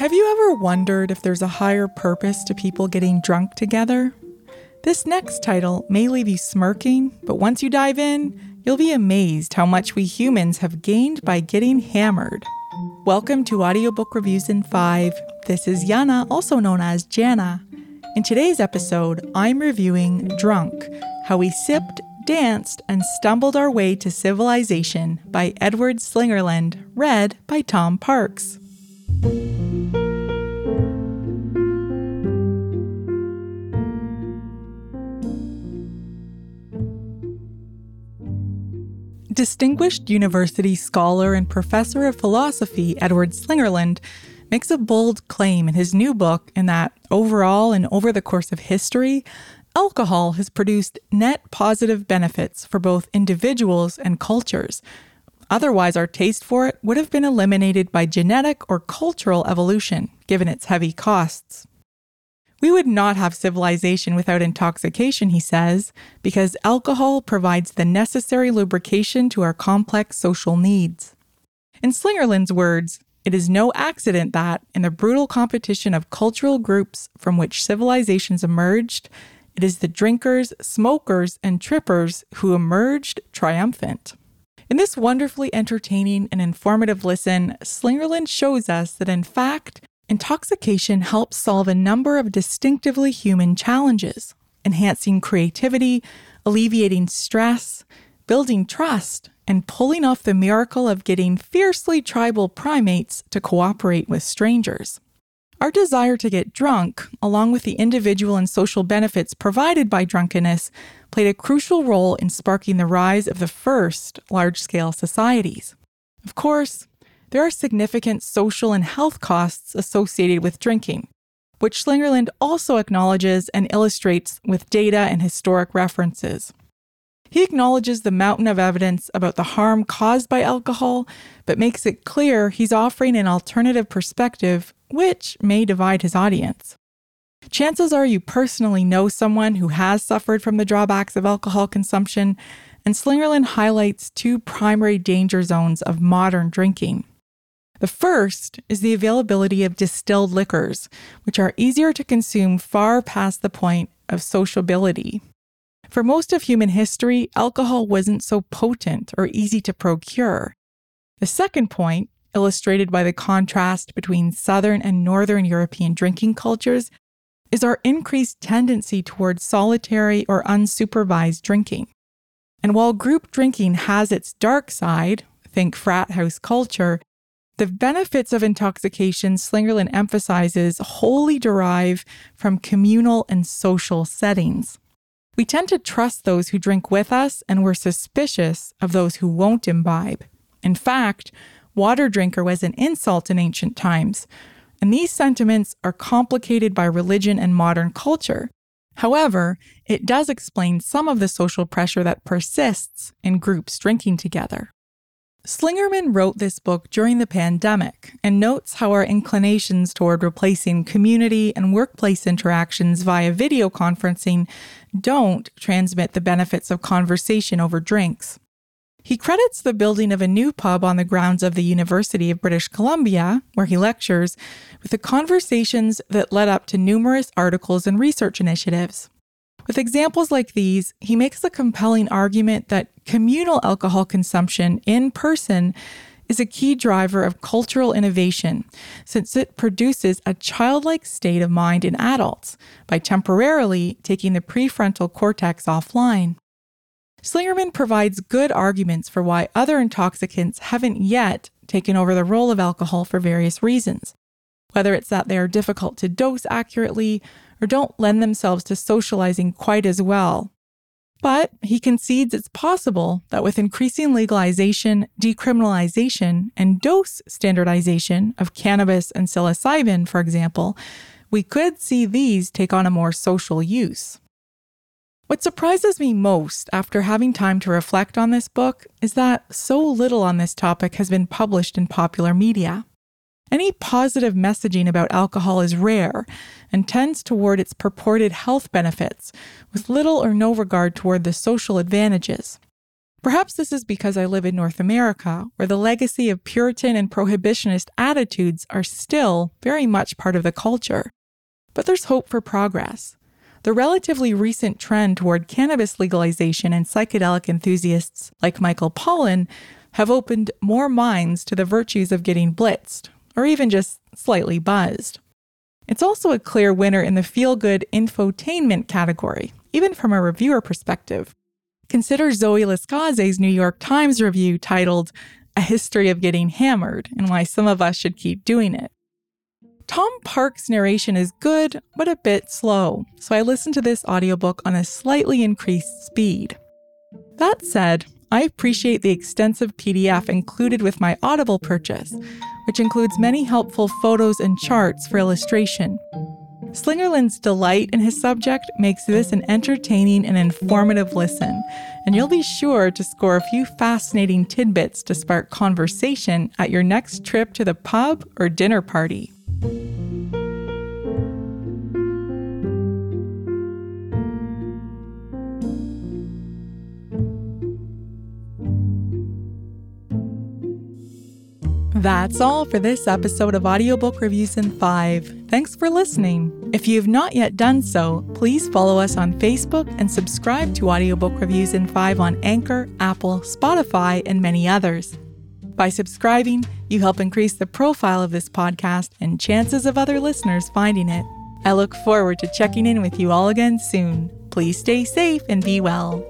Have you ever wondered if there's a higher purpose to people getting drunk together? This next title may leave you smirking, but once you dive in, you'll be amazed how much we humans have gained by getting hammered. Welcome to Audiobook Reviews in 5. This is Yana, also known as Jana. In today's episode, I'm reviewing Drunk How We Sipped, Danced, and Stumbled Our Way to Civilization by Edward Slingerland, read by Tom Parks. Distinguished university scholar and professor of philosophy Edward Slingerland makes a bold claim in his new book in that overall and over the course of history, alcohol has produced net positive benefits for both individuals and cultures. Otherwise, our taste for it would have been eliminated by genetic or cultural evolution, given its heavy costs. We would not have civilization without intoxication, he says, because alcohol provides the necessary lubrication to our complex social needs. In Slingerland's words, it is no accident that, in the brutal competition of cultural groups from which civilizations emerged, it is the drinkers, smokers, and trippers who emerged triumphant. In this wonderfully entertaining and informative listen, Slingerland shows us that, in fact, Intoxication helps solve a number of distinctively human challenges, enhancing creativity, alleviating stress, building trust, and pulling off the miracle of getting fiercely tribal primates to cooperate with strangers. Our desire to get drunk, along with the individual and social benefits provided by drunkenness, played a crucial role in sparking the rise of the first large scale societies. Of course, there are significant social and health costs associated with drinking, which Slingerland also acknowledges and illustrates with data and historic references. He acknowledges the mountain of evidence about the harm caused by alcohol, but makes it clear he's offering an alternative perspective, which may divide his audience. Chances are you personally know someone who has suffered from the drawbacks of alcohol consumption, and Slingerland highlights two primary danger zones of modern drinking the first is the availability of distilled liquors, which are easier to consume far past the point of sociability. For most of human history, alcohol wasn't so potent or easy to procure. The second point, illustrated by the contrast between Southern and Northern European drinking cultures, is our increased tendency towards solitary or unsupervised drinking. And while group drinking has its dark side, think frat house culture, the benefits of intoxication, Slingerland emphasizes, wholly derive from communal and social settings. We tend to trust those who drink with us, and we're suspicious of those who won't imbibe. In fact, water drinker was an insult in ancient times, and these sentiments are complicated by religion and modern culture. However, it does explain some of the social pressure that persists in groups drinking together. Slingerland wrote this book during the pandemic and notes how our inclinations toward replacing community and workplace interactions via video conferencing don't transmit the benefits of conversation over drinks. He credits the building of a new pub on the grounds of the University of British Columbia, where he lectures, with the conversations that led up to numerous articles and research initiatives. With examples like these, he makes a compelling argument that communal alcohol consumption in person is a key driver of cultural innovation since it produces a childlike state of mind in adults by temporarily taking the prefrontal cortex offline. Slingerland provides good arguments for why other intoxicants haven't yet taken over the role of alcohol for various reasons, whether it's that they are difficult to dose accurately or don't lend themselves to socializing quite as well. But he concedes it's possible that with increasing legalization, decriminalization, and dose standardization of cannabis and psilocybin, for example, we could see these take on a more social use. What surprises me most after having time to reflect on this book is that so little on this topic has been published in popular media. Any positive messaging about alcohol is rare and tends toward its purported health benefits, with little or no regard toward the social advantages. Perhaps this is because I live in North America, where the legacy of Puritan and Prohibitionist attitudes are still very much part of the culture. But there's hope for progress. The relatively recent trend toward cannabis legalization and psychedelic enthusiasts like Michael Pollan have opened more minds to the virtues of getting blitzed, or even just slightly buzzed. It's also a clear winner in the feel good infotainment category, even from a reviewer perspective. Consider Zoe Lescaze's New York Times review titled A History of Getting Hammered and Why Some of Us Should Keep Doing It. Tom Park's narration is good, but a bit slow, so I listened to this audiobook on a slightly increased speed. That said, I appreciate the extensive PDF included with my Audible purchase, which includes many helpful photos and charts for illustration. Slingerland's delight in his subject makes this an entertaining and informative listen, and you'll be sure to score a few fascinating tidbits to spark conversation at your next trip to the pub or dinner party. That's all for this episode of Audiobook Reviews in 5. Thanks for listening. If you have not yet done so, please follow us on Facebook and subscribe to Audiobook Reviews in 5 on Anchor, Apple, Spotify, and many others. By subscribing, you help increase the profile of this podcast and chances of other listeners finding it. I look forward to checking in with you all again soon. Please stay safe and be well.